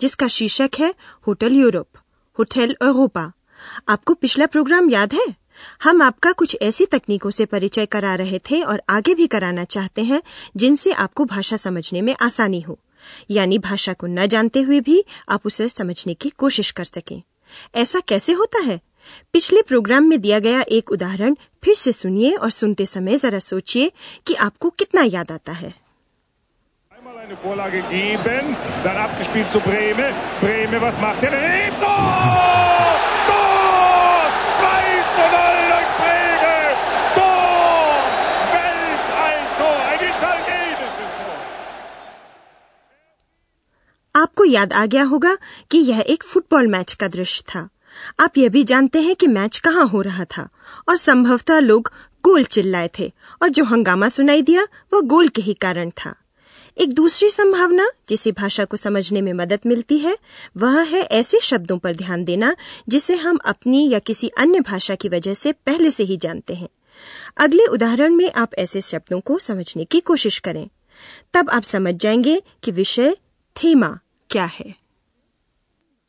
जिसका शीर्षक है होटल यूरोप, होटल यूरोपा आपको पिछला प्रोग्राम याद है? हम आपका कुछ ऐसी तकनीकों से परिचय करा रहे थे और आगे भी कराना चाहते हैं, जिनसे आपको भाषा समझने में आसानी हो। यानी भाषा को न जानते हुए भी आप उसे समझने की कोशिश कर सकें। ऐसा कैसे होता है? पिछले प्रोग्राम में दिया गया एक उदाहरण फिर से सुनिए और सुनते समय जरा सोचिए कि आपको कितना याद आता है। Eine Vorlage geben, dann abgespielt zu Breme. Breme, was macht er? Hey, Tor! Tor! 2 zu 0 durch Breme! Tor! Welt ein Tor! Ein italienisches Tor! आपको याद आ गया होगा कि यह एक फुटबॉल मैच का दृश्य था आप यह भी जानते हैं कि मैच कहाँ हो रहा था और संभवतः लोग गोल चिल्लाए थे और जो हंगामा सुनाई दिया वह गोल के ही कारण था एक दूसरी संभावना जिसे भाषा को समझने में मदद मिलती है वह है ऐसे शब्दों पर ध्यान देना जिसे हम अपनी या किसी अन्य भाषा की वजह से पहले से ही जानते हैं। अगले उदाहरण में आप ऐसे शब्दों को समझने की कोशिश करें। तब आप समझ जाएँगे कि विषय थीमा क्या है।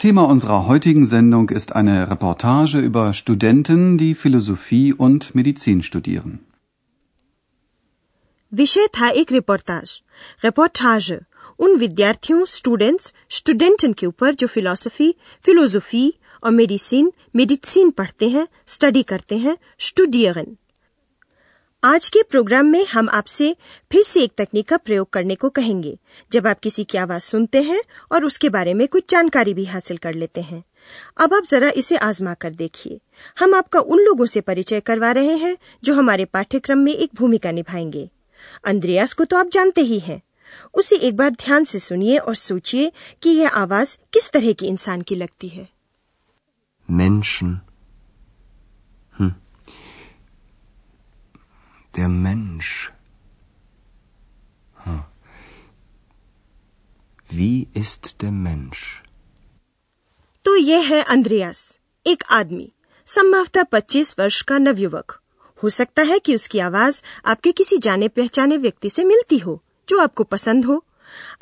Thema unserer heutigen Sendung ist eine Reportage über Studenten, die Philosophie und Medizin studieren. विषय था एक रिपोर्टाज रिपोर्टाज उन विद्यार्थियों स्टूडेंट्स स्टूडेंटन के ऊपर जो फिलोसफी फिलोसफी और मेडिसिन मेडिसिन पढ़ते हैं स्टडी करते हैं स्टूडियन आज के प्रोग्राम में हम आपसे फिर से एक तकनीक का प्रयोग करने को कहेंगे, जब आप किसी की आवाज़ सुनते हैं और उसके बारे में कुछ जानकारी भी हासिल कर लेते हैं। अब आप जरा इसे आजमा कर देखिए। हम आपका उन लोगों से परिचय करवा रहे हैं जो हमारे पाठ्यक्रम में एक भूमिका निभाएँगे। अंद्रयास को तो आप जानते ही हैं उसे एक बार ध्यान से सुनिए और सोचिए कि यह आवाज़ किस तरह की इंसान की लगती है Menschen. Hm. Der Mensch. Hm. Wie ist der Mensch? तो यह है अंद्रयास एक आदमी संभवतः 25 वर्ष का नवयुवक हो सकता है कि उसकी आवाज़ आपके किसी जाने पहचाने व्यक्ति से मिलती हो जो आपको पसंद हो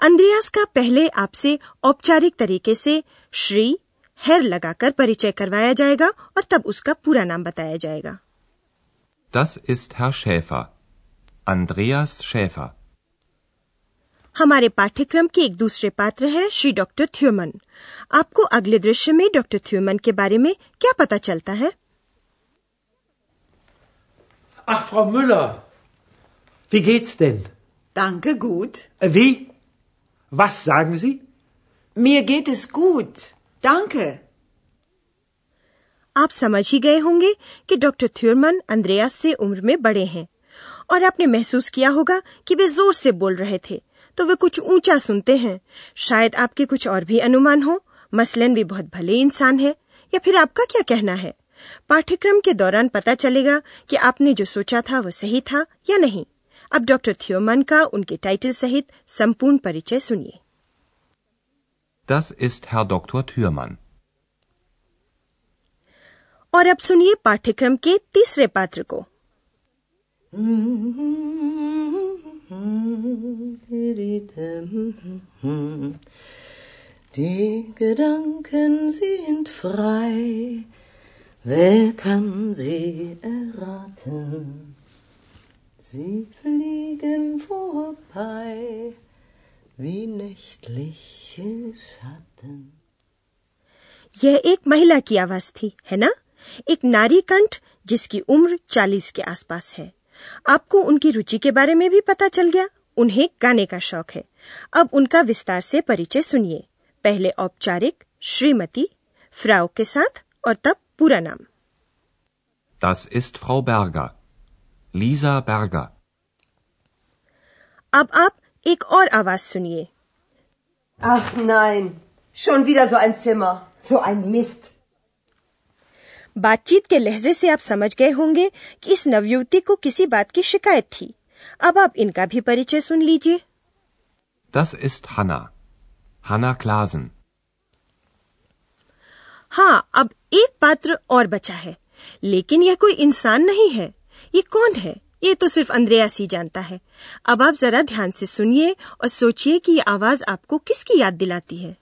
अंद्रयास का पहले आपसे औपचारिक तरीके से श्री हेर लगाकर परिचय करवाया जाएगा और तब उसका पूरा नाम बताया जाएगा Das ist Herr Schäfer. Andreas Schäfer. हमारे पाठ्यक्रम के एक दूसरे पात्र है श्री डॉक्टर थ्यूमन आपको अगले दृश्य में डॉक्टर थ्यूमन के बारे में क्या पता चलता है Ach, Frau Müller. Wie geht's denn? Danke, gut. Äh, Wie? Was sagen Sie? Mir geht es gut. Danke. आप समझ ही गए होंगे कि डॉक्टर थ्यूरमन अंद्रयास से उम्र में बड़े हैं और आपने महसूस किया होगा कि वे ज़ोर से बोल रहे थे तो वे कुछ ऊँचा सुनते हैं शायद आपके कुछ और भी अनुमान हो मसलन वे बहुत भले इंसान है या फिर आपका क्या कहना है पाठ्यक्रम के दौरान पता चलेगा कि आपने जो सोचा था वो सही था या नहीं अब डॉक्टर थ्योमन का उनके टाइटल सहित संपूर्ण परिचय सुनिए Das ist Herr Dr. Thürmann. और अब सुनिए पाठ्यक्रम के तीसरे पात्र को Die Gedanken sind frei, wer kann sie erraten? Sie fliegen vorbei wie nächtliche Schatten. यह एक महिला की आवाज़ थी, है ना? एक नारी कंठ जिसकी उम्र 40 के आसपास है। आपको उनकी रुचि के बारे में भी पता चल गया। उन्हें गाने का शौक है। अब उनका विस्तार से परिचय सुनिए। पहले औपचारिक, श्रीमती फ्राउ के साथ और तब पूरा नाम Das ist Frau Berger. Lisa Berger. अब आप एक और आवाज़ सुनिए Ach nein, Schon wieder so ein Zimmer. So ein Mist. बातचीत के लहजे से आप समझ गए होंगे कि इस नवयुवती को किसी बात की शिकायत थी अब आप इनका भी परिचय सुन लीजिए Das ist Hanna. Hanna Klasen. हाँ अब एक पात्र और बचा है। लेकिन यह कोई इंसान नहीं है। ये कौन है? ये तो सिर्फ़ अंद्रयास ही जानता है। अब आप जरा ध्यान से सुनिए और सोचिए कि ये आवाज़ आपको किसकी याद दिलाती है।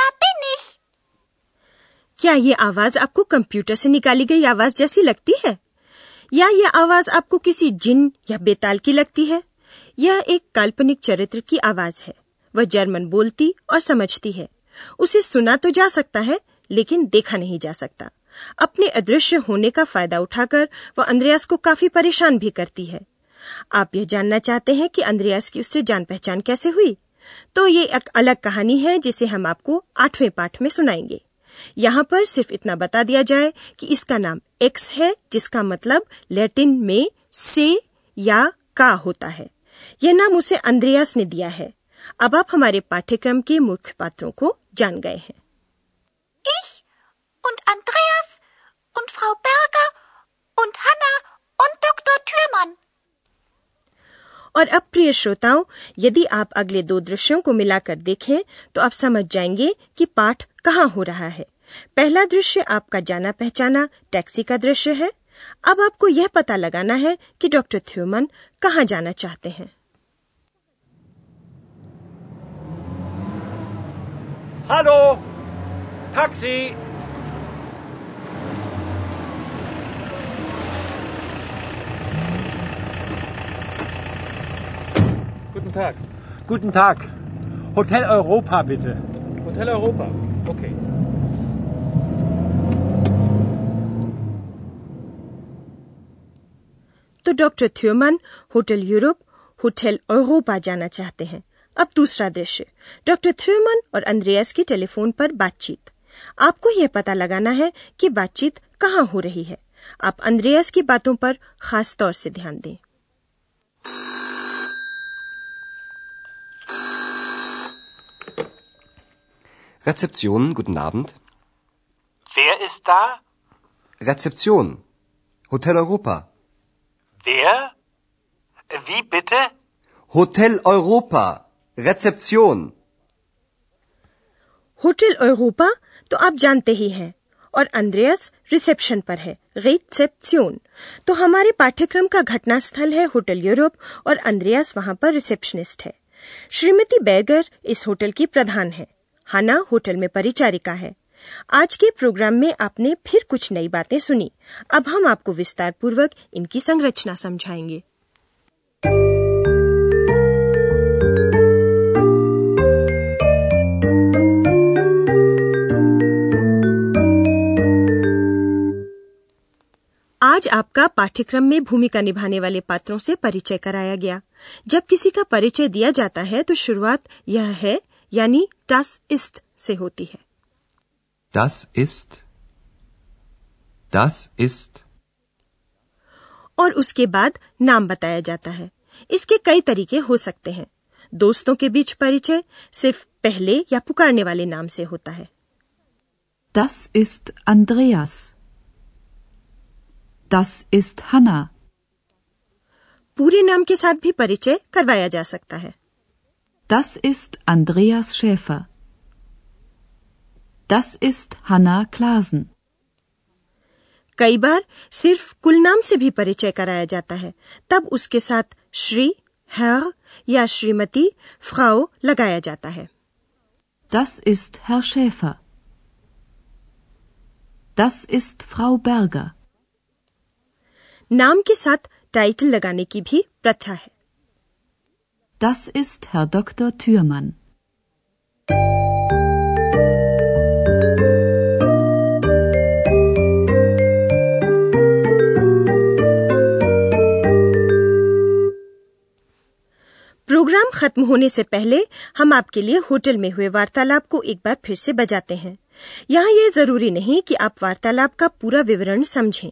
bin ich. क्या ये आवाज़ आपको कंप्यूटर से निकाली गई आवाज़ जैसी लगती है? या ये आवाज़ आपको किसी जिन या बेताल की लगती है? यह एक काल्पनिक चरित्र की आवाज़ है। वह जर्मन बोलती और समझती है। उसे सुना तो जा सकता है, लेकिन देखा नहीं जा सकता। अपने अदृश्य होने का फ़ायदा उठाकर वह अंद्रयास को काफ़ी परेशान भी करती है। आप यह जानना चाहते हैं कि अंद्रयास की उससे जान पहचान कैसे हुई? तो ये एक अलग कहानी है, जिसे हम आपको आठवें पाठ में सुनाएँगे। यहाँ पर सिर्फ़ इतना बता दिया जाए कि इसका नाम एक्स है जिसका मतलब लैटिन में से या का होता है यह नाम उसे अंद्रयास ने दिया है अब आप हमारे पाठ्यक्रम के मुख्य पात्रों को जान गए हैं Ich und Andreas und Frau Berger und Hanna und Dr. Thürmann. और अब प्रिय श्रोताओं यदि आप अगले दो दृश्यों को मिलाकर देखें तो आप समझ जाएँगे कि पाठ कहाँ हो रहा है पहला दृश्य आपका जाना पहचाना टैक्सी का दृश्य है अब आपको यह पता लगाना है कि डॉक्टर थ्यूमन कहाँ जाना चाहते हैं Hallo. Taxi. Guten Tag. Guten Tag. Hotel Europa, bitte. Hotel Europa. Okay. तो doctor थ्योमन hotel Europe, hotel Europa जाना चाहते हैं। अब दूसरा दृश्य। डॉक्टर थ्योमन और अंद्रयास की टेलीफोन पर बातचीत। आपको यह पता लगाना है कि बातचीत कहाँ हो रही है। आप अंद्रयास की बातों पर खास तौर से ध्यान दें। Rezeption, guten Abend. Wer ist da? Rezeption. Hotel Europa. Wer? Wie bitte? Hotel Europa. Rezeption. Hotel Europa तो आप जानते ही हैं और अंद्रयास रिसेप्शन पर है रिसेप्शन तो हमारे पाठ्यक्रम का घटनास्थल है होटल यूरोप और अंद्रयास वहाँ पर रिसेप्शनिस्ट है श्रीमती बैगर इस होटल की प्रधान है हाना होटल में परिचारिका है। आज के प्रोग्राम में आपने फिर कुछ नई बातें सुनी। अब हम आपको विस्तार पूर्वक इनकी संरचना समझाएँगे। आज आपका पाठ्यक्रम में भूमिका निभाने वाले पात्रों से परिचय कराया गया। जब किसी का परिचय दिया जाता है तो शुरुआत यह है यानी टस इस्ट से होती है Das ist. Das ist. और उसके बाद नाम बताया जाता है इसके कई तरीके हो सकते हैं दोस्तों के बीच परिचय सिर्फ़ पहले या पुकारने वाले नाम से होता है Das ist Andreas. Das ist Hanna. पूरे नाम के साथ भी परिचय करवाया जा सकता है Das ist Andreas Schäfer. Das ist Hanna Klasen. कई बार सिर्फ़ कुल नाम से भी परिचय कराया जाता है तब उसके साथ श्री हर या श्रीमती फ्राउ लगाया जाता है Das ist Herr Schäfer. Das ist Frau Berger. नाम के साथ टाइटल लगाने की भी प्रथा है Das ist Herr Dr. Thürmann. Programme खत्म होने से पहले हम आपके लिए होटल में हुए वार्तालाप को एक बार फिर से बजाते हैं यहाँ ये ज़रूरी नहीं कि आप वार्तालाप का पूरा विवरण समझें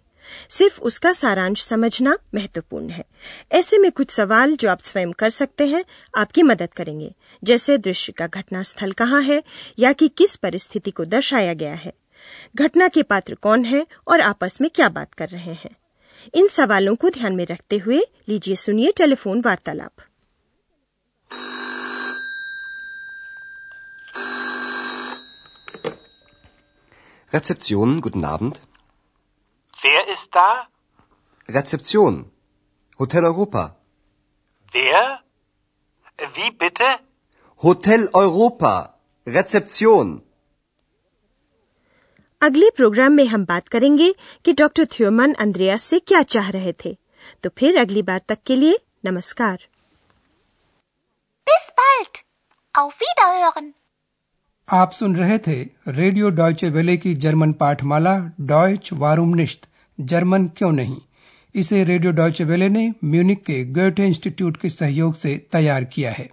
सिर्फ़ उसका सारांश समझना महत्वपूर्ण है। ऐसे में कुछ सवाल जो आप स्वयं कर सकते हैं आपकी मदद करेंगे। जैसे दृश्य का घटना स्थल कहाँ है या कि किस परिस्थिति को दर्शाया गया है। घटना के पात्र कौन है और आपस में क्या बात कर रहे हैं। इन सवालों को ध्यान में रखते हुए लीजिए सुनिए टेलीफोन वार्तालाप। Rezeption, guten Abend. Da? Rezeption. Hotel Europa. Wer? Wie bitte? Hotel Europa. Rezeption. अगले प्रोग्राम में हम बात करेंगे कि डॉक्टर थ्योमन अंद्रयास से क्या चाह रहे थे तो फिर अगली बार तक के लिए नमस्कार Bis bald. Auf Wiederhören. आप सुन रहे थे रेडियो डॉयचे वेले की जर्मन पाठमाला डॉयच वारूम निश्त जर्मन क्यों नहीं? इसे रेडियो डॉयचे ने म्यूनिक के गोटे इंस्टीट्यूट के सहयोग से तैयार किया है।